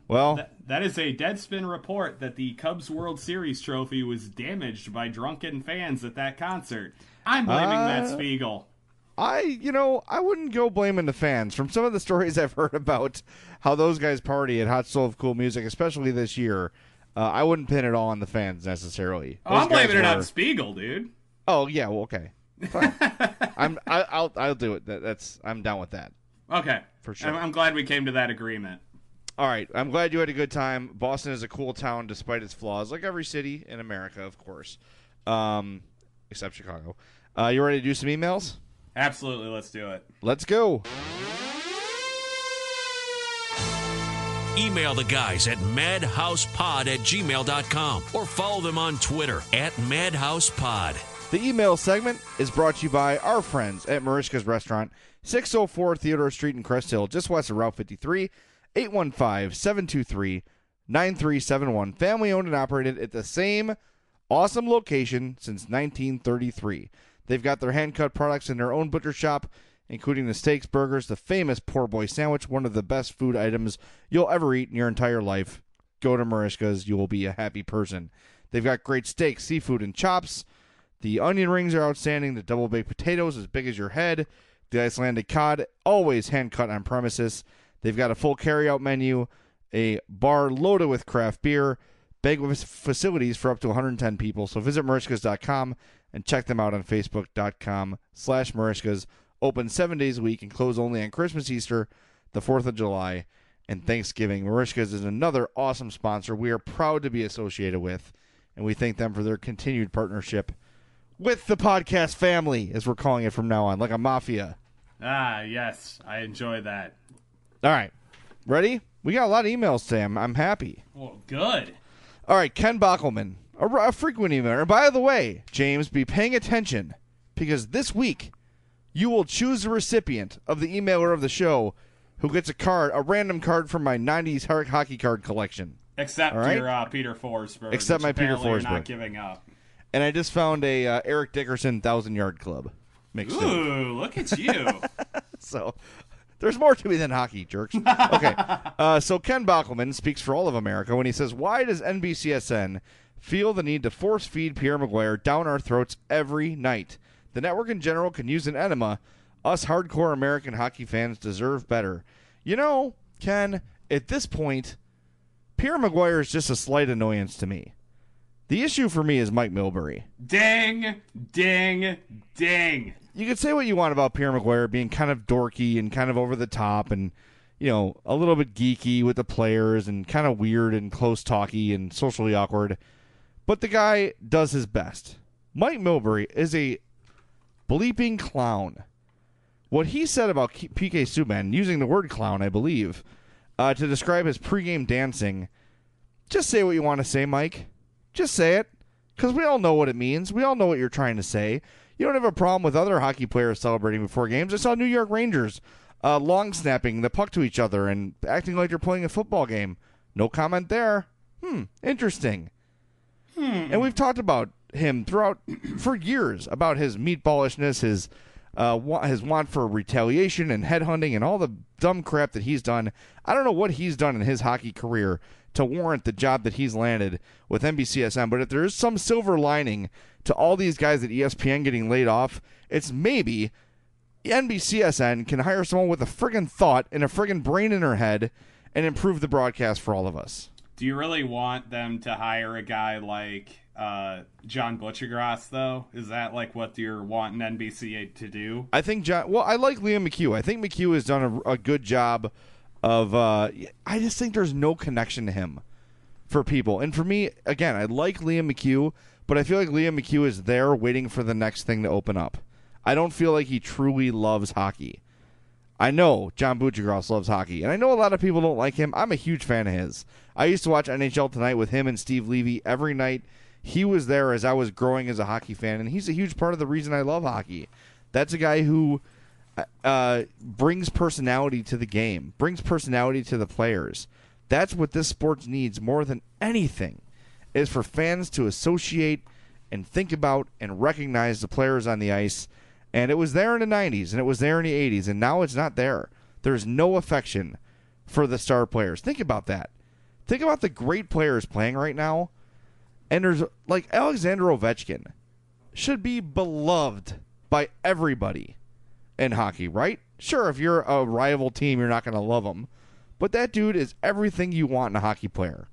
Well, Th- that is a Deadspin report that the Cubs World Series trophy was damaged by drunken fans at that concert. I'm blaming Matt Uh, Spiegel. I, you know, I wouldn't go blaming the fans. From some of the stories I've heard about how those guys party at Hot Soul of Cool Music, especially this year, uh, I wouldn't pin it all on the fans necessarily. Oh, I'm blaming it on Spiegel, dude. Oh yeah, well, okay, Fine. I'm, I, I'll, I'll do it. That, that's, I'm down with that. Okay. For sure. I'm, I'm glad we came to that agreement. All right, I'm glad you had a good time. Boston is a cool town despite its flaws, like every city in America, of course, um, except Chicago. Uh, you ready to do some emails? Absolutely, let's do it. Let's go. Email the guys at madhousepod at gmail.com or follow them on Twitter at madhousepod. The email segment is brought to you by our friends at Merichka's Restaurant, 604 Theodore Street in Crest Hill, just west of Route 53, 815 723 9371. Family owned and operated at the same awesome location since 1933. They've got their hand cut products in their own butcher shop, including the steaks, burgers, the famous poor boy sandwich, one of the best food items you'll ever eat in your entire life. Go to Merichka's, you will be a happy person. They've got great steaks, seafood, and chops. The onion rings are outstanding. The double baked potatoes as big as your head. The Icelandic cod, always hand cut on premises. They've got a full carry out menu, a bar loaded with craft beer, with facilities for up to 110 people. So visit Merichkas.com and check them out on Facebook.com slash Merichkas. Open seven days a week and close only on Christmas, Easter, the 4th of July, and Thanksgiving. Merichkas is another awesome sponsor we are proud to be associated with, and we thank them for their continued partnership with the podcast family, as we're calling it from now on, like a mafia. Ah, yes, I enjoy that. All right. Ready? We got a lot of emails Sam. I'm, happy. Well, good. All right, Ken Bockelman, a, a frequent emailer. And by the way, James, be paying attention because this week you will choose the recipient of the emailer of the show who gets a card, a random card from my 90s hockey card collection. Except right? your uh, Peter Forsberg. Except my Peter Forsberg. not giving up. And I just found a uh, Eric Dickerson 1,000 yard club mixed in. Ooh, look at you. so there's more to me than hockey, jerks. Okay. Uh, so Ken Bockelman speaks for all of America when he says, Why does NBCSN feel the need to force feed Pierre McGuire down our throats every night? The network in general can use an enema. Us hardcore American hockey fans deserve better. You know, Ken, at this point, Pierre McGuire is just a slight annoyance to me. The issue for me is Mike Milbury. ding, ding, ding. you could say what you want about Pierre McGuire being kind of dorky and kind of over the top and you know a little bit geeky with the players and kind of weird and close talky and socially awkward, but the guy does his best. Mike Milbury is a bleeping clown. What he said about PK Subban, using the word clown, I believe, uh, to describe his pregame dancing, just say what you want to say, Mike. Just say it. Because we all know what it means. We all know what you're trying to say. You don't have a problem with other hockey players celebrating before games. I saw New York Rangers uh, long snapping the puck to each other and acting like they're playing a football game. No comment there. Hmm, interesting. Hmm. And we've talked about him throughout for years about his meatballishness, his uh, wa- his want for retaliation and headhunting and all the dumb crap that he's done. I don't know what he's done in his hockey career to warrant the job that he's landed with NBCSN. But if there is some silver lining to all these guys at ESPN getting laid off, it's maybe NBCSN can hire someone with a friggin' thought and a friggin' brain in her head and improve the broadcast for all of us. Do you really want them to hire a guy like uh, John Buccigross, though? Is that like what you're wanting NBC to do? I think John. Well, I like Liam McHugh. I think McHugh has done a, a good job of. Uh, I just think there's no connection to him for people, and for me, again, I like Liam McHugh, but I feel like Liam McHugh is there waiting for the next thing to open up. I don't feel like he truly loves hockey. I know John Buccigross loves hockey, and I know a lot of people don't like him. I'm a huge fan of his. I used to watch NHL Tonight with him and Steve Levy every night. He was there as I was growing as a hockey fan, and he's a huge part of the reason I love hockey. That's a guy who uh, brings personality to the game, brings personality to the players. That's what this sport needs more than anything, is for fans to associate and think about and recognize the players on the ice – and it was there in the 90s and it was there in the 80s, and now it's not there. There's no affection for the star players. Think about that. Think about the great players playing right now. And there's like Alexander Ovechkin should be beloved by everybody in hockey, right? Sure, if you're a rival team, you're not going to love him. But that dude is everything you want in a hockey player.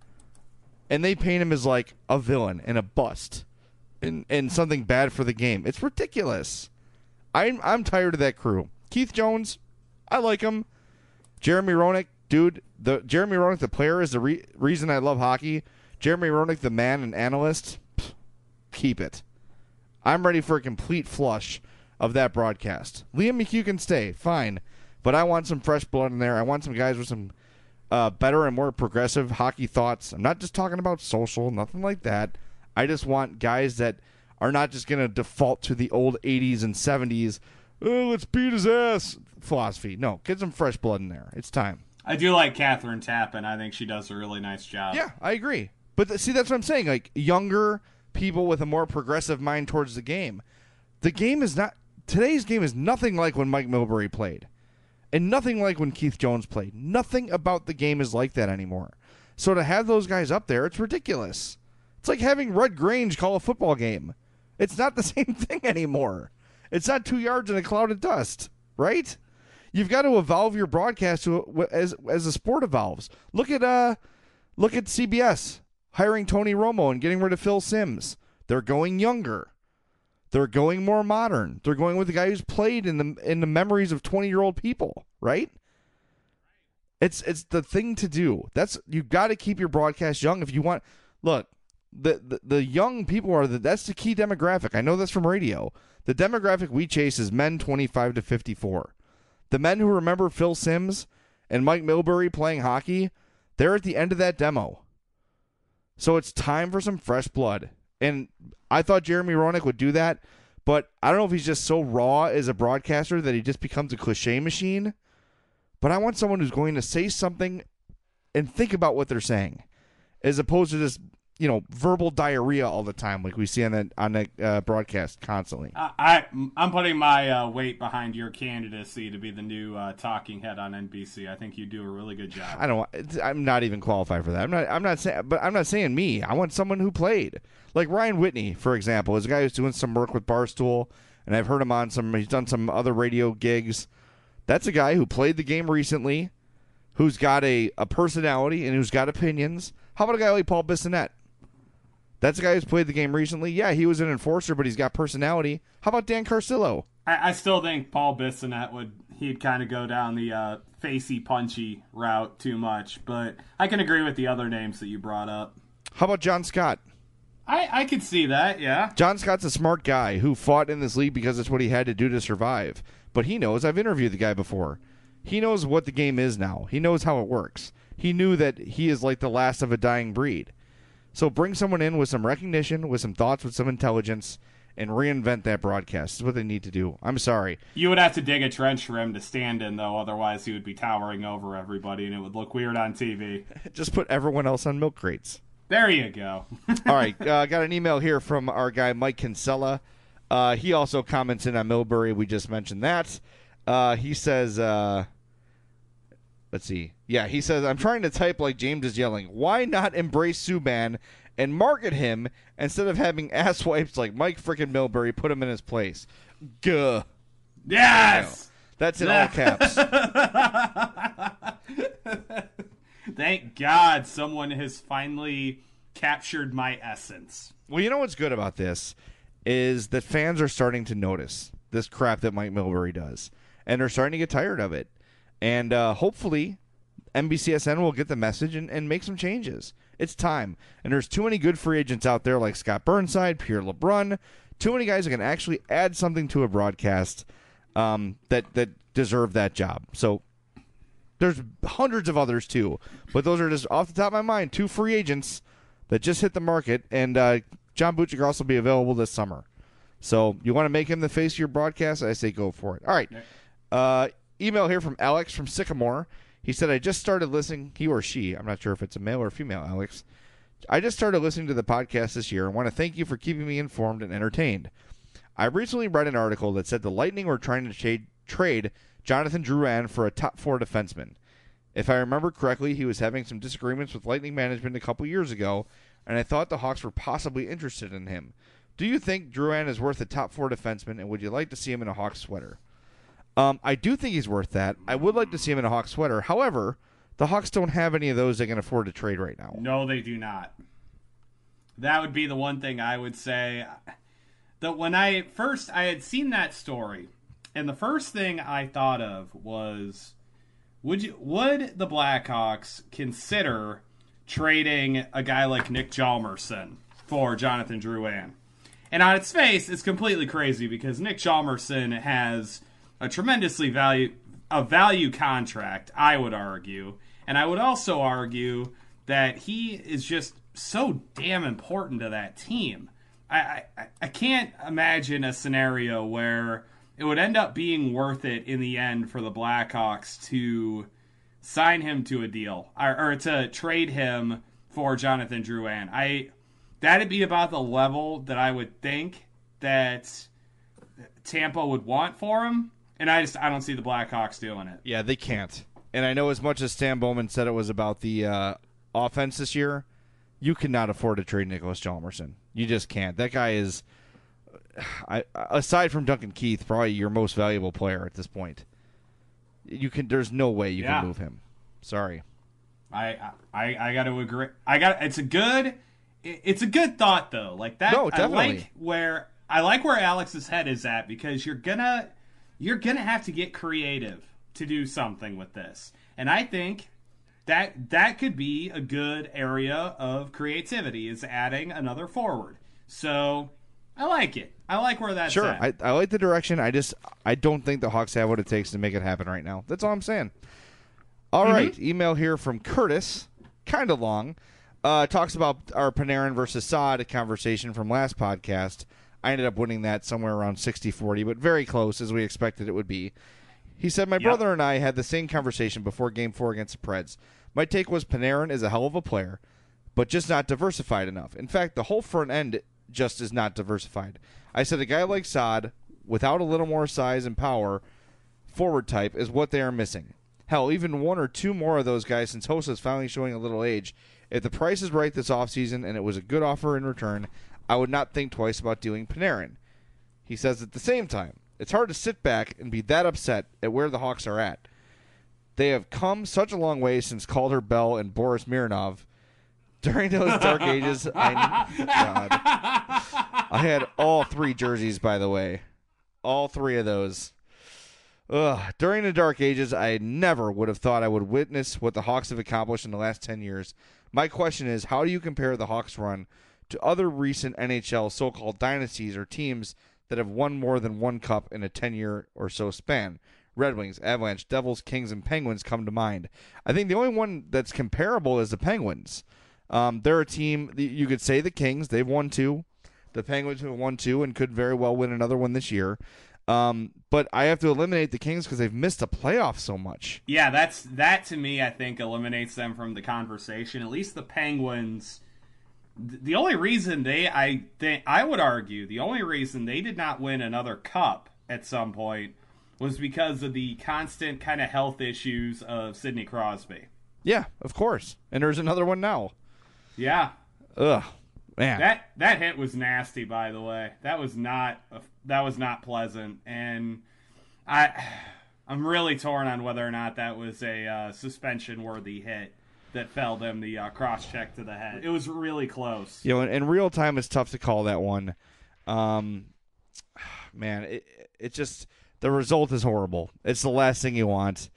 And they paint him as like a villain and a bust and, and something bad for the game. It's ridiculous. I'm I'm tired of that crew. Keith Jones, I like him. Jeremy Roenick, dude, the Jeremy Roenick, the player, is the re- reason I love hockey. Jeremy Roenick, the man and analyst, pff, keep it. I'm ready for a complete flush of that broadcast. Liam McHugh can stay, fine, but I want some fresh blood in there. I want some guys with some uh, better and more progressive hockey thoughts. I'm not just talking about social, nothing like that. I just want guys that are not just going to default to the old 80s and 70s, oh, let's beat his ass philosophy. No, get some fresh blood in there. It's time. I do like Kathryn Tappen. I think she does a really nice job. Yeah, I agree. But th- see, that's what I'm saying. Like younger people with a more progressive mind towards the game. The game is not today's game is nothing like when Mike Milbury played, and nothing like when Keith Jones played. Nothing about the game is like that anymore. So to have those guys up there, it's ridiculous. It's like having Red Grange call a football game. It's not the same thing anymore. It's not two yards in a cloud of dust, right? You've got to evolve your broadcast to, as as the sport evolves. Look at uh, look at CBS hiring Tony Romo and getting rid of Phil Simms. They're going younger. They're going more modern. They're going with the guy who's played in the in the memories of twenty year old people, right? It's it's the thing to do. That's you've got to keep your broadcast young if you want. Look, the, the, the young people are the, that's the key demographic. I know that's from radio. The demographic we chase is men 25 to 54. The men who remember Phil Simms and Mike Milbury playing hockey, they're at the end of that demo. So it's time for some fresh blood. And I thought Jeremy Roenick would do that, but I don't know if he's just so raw as a broadcaster that he just becomes a cliche machine. But I want someone who's going to say something and think about what they're saying, as opposed to just you know verbal diarrhea all the time, like we see on the on the uh, broadcast constantly. I, I am putting my uh, weight behind your candidacy to be the new uh, talking head on NBC. I think you do a really good job. I don't. I'm not even qualified for that. I'm not. I'm not saying. But I'm not saying me. I want someone who played, like Ryan Whitney, for example, is a guy who's doing some work with Barstool, and I've heard him on some. He's done some other radio gigs. That's a guy who played the game recently, who's got a, a personality and who's got opinions. How about a guy like Paul Bissonnette? That's a guy who's played the game recently. Yeah, he was an enforcer, but he's got personality. How about Dan Carcillo? I, I still think Paul Bissonnette would he'd kind of go down the uh, facey punchy route too much, but I can agree with the other names that you brought up. How about John Scott? I, I could see that, yeah. John Scott's a smart guy who fought in this league because it's what he had to do to survive. But he knows, I've interviewed the guy before. He knows what the game is now. He knows how it works. He knew that he is like the last of a dying breed. So bring someone in with some recognition, with some thoughts, with some intelligence, and reinvent that broadcast. Is what they need to do. I'm sorry. You would have to dig a trench for him to stand in, though. Otherwise, he would be towering over everybody, and it would look weird on TV. Just put everyone else on milk crates. There you go. All right, uh, got an email here from our guy Mike Kinsella. Uh, he also comments in on Milbury. We just mentioned that. Uh, he says, uh, let's see. Yeah, he says I'm trying to type like James is yelling. Why not embrace Subban and market him instead of having ass wipes like Mike frickin' Milbury put him in his place? Gah. Yes. That's in all caps. Thank God someone has finally captured my essence. Well, you know what's good about this is that fans are starting to notice this crap that Mike Milbury does, and they're starting to get tired of it. And uh, hopefully, NBCSN will get the message and, and make some changes. It's time. And there's too many good free agents out there like Scott Burnside, Pierre LeBrun, too many guys that can actually add something to a broadcast um, that that deserve that job. So there's hundreds of others too, but those are just off the top of my mind two free agents that just hit the market, and uh, John Buchik will also be available this summer. So you want to make him the face of your broadcast? I say go for it. All right. Uh, email here from Alex from Sycamore. He said, I just started listening, he or she, I'm not sure if it's a male or female, Alex. I just started listening to the podcast this year and want to thank you for keeping me informed and entertained. I recently read an article that said the Lightning were trying to trade, trade Jonathan Drouin for a top four defenseman. If I remember correctly, he was having some disagreements with Lightning management a couple years ago, and I thought the Hawks were possibly interested in him. Do you think Drouin is worth a top four defenseman, and would you like to see him in a Hawks sweater? Um, I do think he's worth that. I would like to see him in a Hawks sweater. However, the Hawks don't have any of those they can afford to trade right now. No, they do not. That would be the one thing I would say. That when I first I had seen that story, and the first thing I thought of was, would you would the Blackhawks consider trading a guy like Nick Hjalmarsson for Jonathan Drouin? And on its face, it's completely crazy because Nick Hjalmarsson has a tremendously value a value contract, I would argue. And I would also argue that he is just so damn important to that team. I, I, I can't imagine a scenario where it would end up being worth it in the end for the Blackhawks to sign him to a deal or, or to trade him for Jonathan Drouin. I that'd be about the level that I would think that Tampa would want for him, and I just I don't see the Blackhawks doing it. Yeah, they can't. And I know as much as Stan Bowman said it was about the uh, offense this year, you cannot afford to trade Nicholas Hjalmarsson. You just can't. That guy is, I, aside from Duncan Keith, probably your most valuable player at this point. You can. There's no way you Yeah. can move him. Sorry. I I I got to agree. I got it's a good it's a good thought though. Like that No, I definitely. like where I like where Alex's head is at because you're gonna you're gonna have to get creative to do something with this. And I think that that could be a good area of creativity is adding another forward. So I like it. I like where that's Sure, at. I, I like the direction. I just I don't think the Hawks have what it takes to make it happen right now. That's all I'm saying. All right, email here from Curtis, kind of long. Uh, talks about our Panarin versus Saad conversation from last podcast. I ended up winning that somewhere around 60-40, but very close as we expected it would be. He said, My brother and I had the same conversation before game four against the Preds. My take was Panarin is a hell of a player, but just not diversified enough. In fact, the whole front end just is not diversified. I said, a guy like Saad, without a little more size and power, forward type, is what they are missing. Hell, even one or two more of those guys since Hossa's finally showing a little age. If the price is right this offseason and it was a good offer in return, I would not think twice about doing Panarin. He says at the same time, it's hard to sit back and be that upset at where the Hawks are at. They have come such a long way since Calder Bell and Boris Mironov. During those dark ages, I, God. I had all three jerseys, by the way. All three of those. Ugh. During the dark ages, I never would have thought I would witness what the Hawks have accomplished in the last 10 years. My question is how do you compare the Hawks run to other recent NHL so called dynasties or teams that have won more than one cup in a 10 year or so span? Red Wings, Avalanche, Devils, Kings, and Penguins come to mind. I think the only one that's comparable is the Penguins. Um, they're a team, you could say the Kings, they've won two. The Penguins have won two and could very well win another one this year. Um, but I have to eliminate the Kings because they've missed the playoffs so much. Yeah, that's that to me. I think eliminates them from the conversation. At least the Penguins. Th- The only reason they, I think, I would argue, the only reason they did not win another cup at some point was because of the constant kind of health issues of Sidney Crosby. Yeah, of course. And there's another one now. Yeah. Ugh, man. That that hit was nasty, by the way. That was not that was not pleasant, and I I'm really torn on whether or not that was a uh, suspension worthy hit that felled him the uh, cross check to the head. It was really close. You know, in, in real time, it's tough to call that one. Um, man, it it just the result is horrible. It's the last thing you want.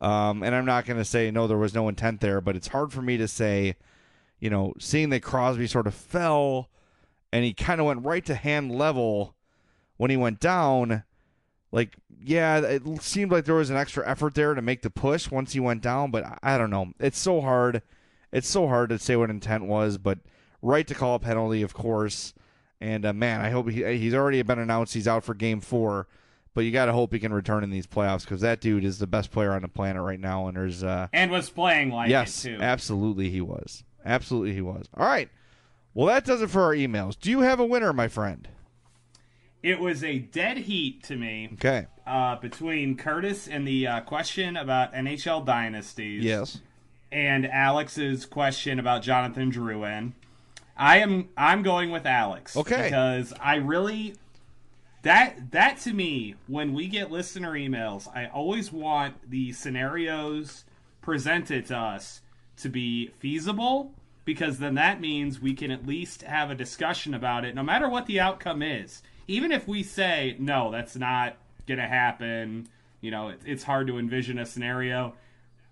Um, and I'm not going to say no, there was no intent there, but it's hard for me to say, you know, seeing that Crosby sort of fell and he kind of went right to hand level when he went down. Like, yeah, it seemed like there was an extra effort there to make the push once he went down, but I, don't know. It's so hard. It's so hard to say what intent was, but right to call a penalty, of course. And uh, man, I hope he, he's already been announced he's out for Game Four but you got to hope he can return in these playoffs because that dude is the best player on the planet right now. And there's uh, and was playing like yes, it too. absolutely he was, absolutely he was. All right, well that does it for our emails. Do you have a winner, my friend? It was a dead heat to me. Okay. Uh, between Curtis and the uh, question about NHL dynasties. Yes. And Alex's question about Jonathan Drouin. I am I'm going with Alex. Okay. Because I really that that to me when we get listener emails i always want the scenarios presented to us to be feasible because then that means we can at least have a discussion about it no matter what the outcome is even if we say no that's not going to happen you know it, it's hard to envision a scenario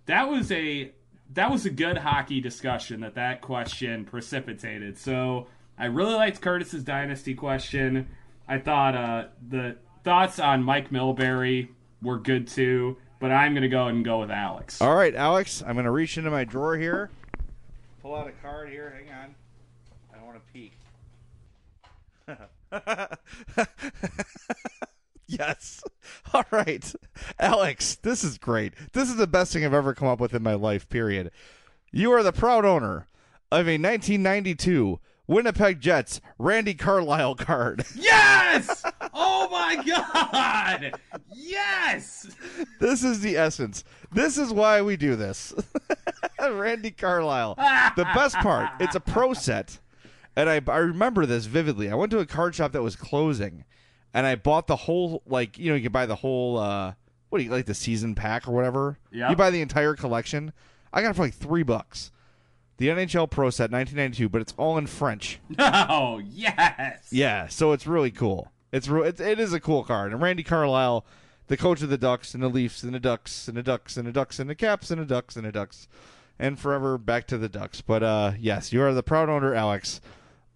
that was a that was a good hockey discussion that that question precipitated so i really liked curtis's dynasty question I thought uh, the thoughts on Mike Milbury were good too, but I'm going to go and go with Alex. All right, Alex, I'm going to reach into my drawer here, pull out a card here. Hang on. I don't want to peek. yes. All right. Alex, this is great. This is the best thing I've ever come up with in my life, period. You are the proud owner of a 1992 Winnipeg Jets Randy Carlyle card. Yes! oh my god! Yes! This is the essence. This is why we do this. Randy Carlyle. the best part, it's a pro set. And I, I remember this vividly. I went to a card shop that was closing and I bought the whole like you know, you can buy the whole uh what do you like the season pack or whatever? Yeah. You buy the entire collection. I got it for like three bucks the NHL Pro Set 1992, but it's all in French. Oh yes. Yeah, so it's really cool. It's re- it, it is a cool card. And Randy Carlyle, the coach of the Ducks and the Leafs and the Ducks and the Ducks and the Ducks and the Caps and the Ducks and the Ducks, and forever back to the Ducks. But uh, yes, you are the proud owner, Alex,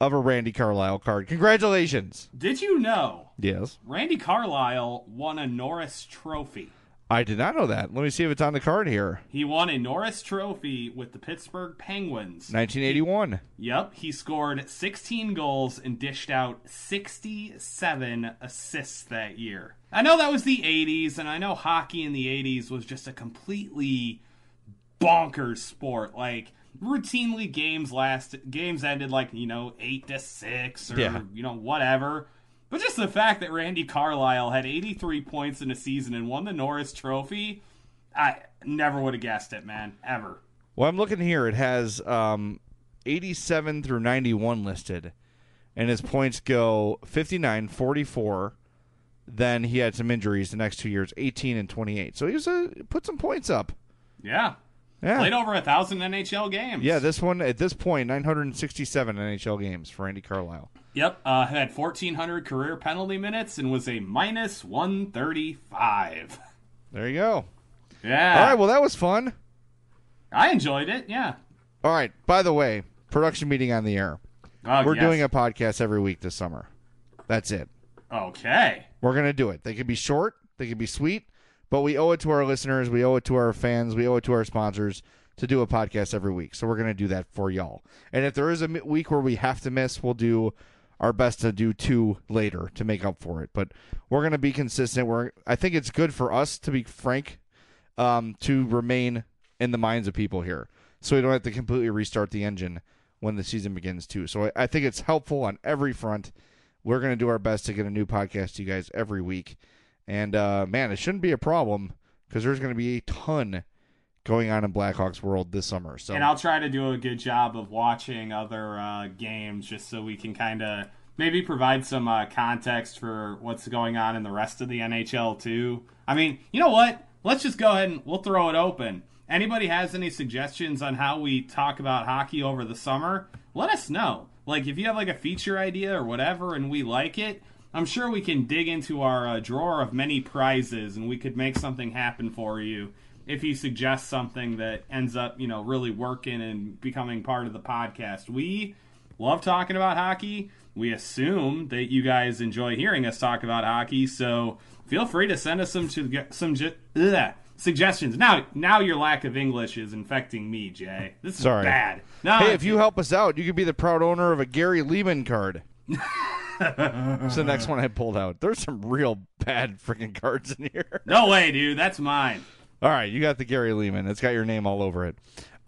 of a Randy Carlyle card. Congratulations. Did you know? Yes. Randy Carlyle won a Norris Trophy. I did not know that. Let me see if it's on the card here. He won a Norris Trophy with the Pittsburgh Penguins. 1981. Yep, he scored 16 goals and dished out 67 assists that year. I know that was the 80s, and I know hockey in the 80s was just a completely bonkers sport. Like, routinely games last games ended like, you know, 8 to 6 or Yeah. you know, whatever. But just the fact that Randy Carlyle had 83 points in a season and won the Norris Trophy, I never would have guessed it, man. Ever. Well, I'm looking here. It has um, 87 through 91 listed, and his points go 59, 44. Then he had some injuries the next two years, 18 and 28. So he was a, put some points up. Yeah. Yeah. Played over a thousand NHL games. Yeah, this one at this point, 967 NHL games for Andy Carlyle. Yep. Uh, had 1,400 career penalty minutes and was a minus 135. There you go. Yeah. All right, well that was fun. I enjoyed it. Yeah. All right. By the way, production meeting on the air. Oh, We're yes. doing a podcast every week this summer. That's it. Okay. We're gonna do it. They could be short, they could be sweet, but we owe it to our listeners, we owe it to our fans, we owe it to our sponsors to do a podcast every week. So we're gonna do that for y'all. And if there is a week where we have to miss, we'll do our best to do two later to make up for it. But we're gonna be consistent. We're I think it's good for us to be frank, um, to remain in the minds of people here, so we don't have to completely restart the engine when the season begins too. So I, I think it's helpful on every front. We're going to do our best to get a new podcast to you guys every week. And uh, man, it shouldn't be a problem because there's going to be a ton going on in Blackhawks world this summer. So and I'll try to do a good job of watching other uh, games just so we can kind of maybe provide some uh, context for what's going on in the rest of the NHL too. I mean, you know what? Let's just go ahead and we'll throw it open. Anybody has any suggestions on how we talk about hockey over the summer? Let us know. Like if you have like a feature idea or whatever and we like it, I'm sure we can dig into our uh, drawer of many prizes and we could make something happen for you if you suggest something that ends up, you know, really working and becoming part of the podcast. We love talking about hockey. We assume that you guys enjoy hearing us talk about hockey, so feel free to send us some some ugh, suggestions. Now, now your lack of English is infecting me, Jay. This is Sorry. bad. No, hey, if you help us out, you could be the proud owner of a Gary Leeman card. It's the next one I pulled out. There's some real bad freaking cards in here. No way, dude. That's mine. All right, you got the Gary Leeman. It's got your name all over it.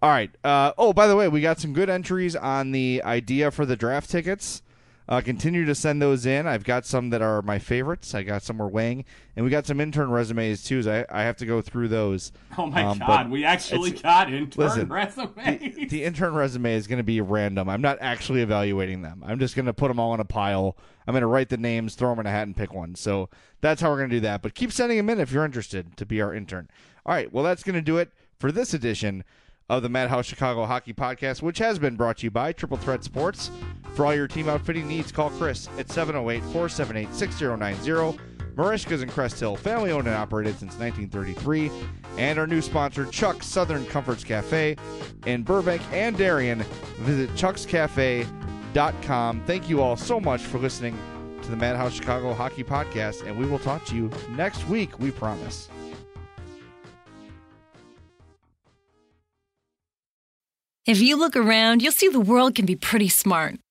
All right. Uh, oh, by the way, we got some good entries on the idea for the draft tickets. Uh, continue to send those in. I've got some that are my favorites. I got some we're weighing, and we got some intern resumes too. So I, I have to go through those. Oh my um, god, we actually got intern listen, resumes. The, the intern resume is going to be random. I'm not actually evaluating them. I'm just going to put them all in a pile. I'm going to write the names, throw them in a hat, and pick one. So that's how we're going to do that. But keep sending them in if you're interested to be our intern. All right. Well, that's going to do it for this edition of the Madhouse Chicago Hockey Podcast, which has been brought to you by Triple Threat Sports. For all your team outfitting needs, call Chris at 708 478 6090. Merichka's in Crest Hill, family owned and operated since 1933. And our new sponsor, Chuck's Southern Comforts Cafe in Burbank and Darien. Visit chuckscafe.com. Thank you all so much for listening to the Madhouse Chicago Hockey Podcast, and we will talk to you next week, we promise. If you look around, you'll see the world can be pretty smart.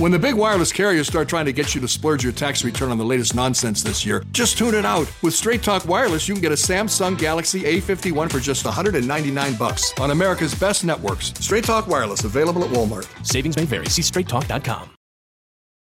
When the big wireless carriers start trying to get you to splurge your tax return on the latest nonsense this year, just tune it out. With Straight Talk Wireless, you can get a Samsung Galaxy A51 for just 199 bucks on America's best networks. Straight Talk Wireless available at Walmart. Savings may vary. See straighttalk.com.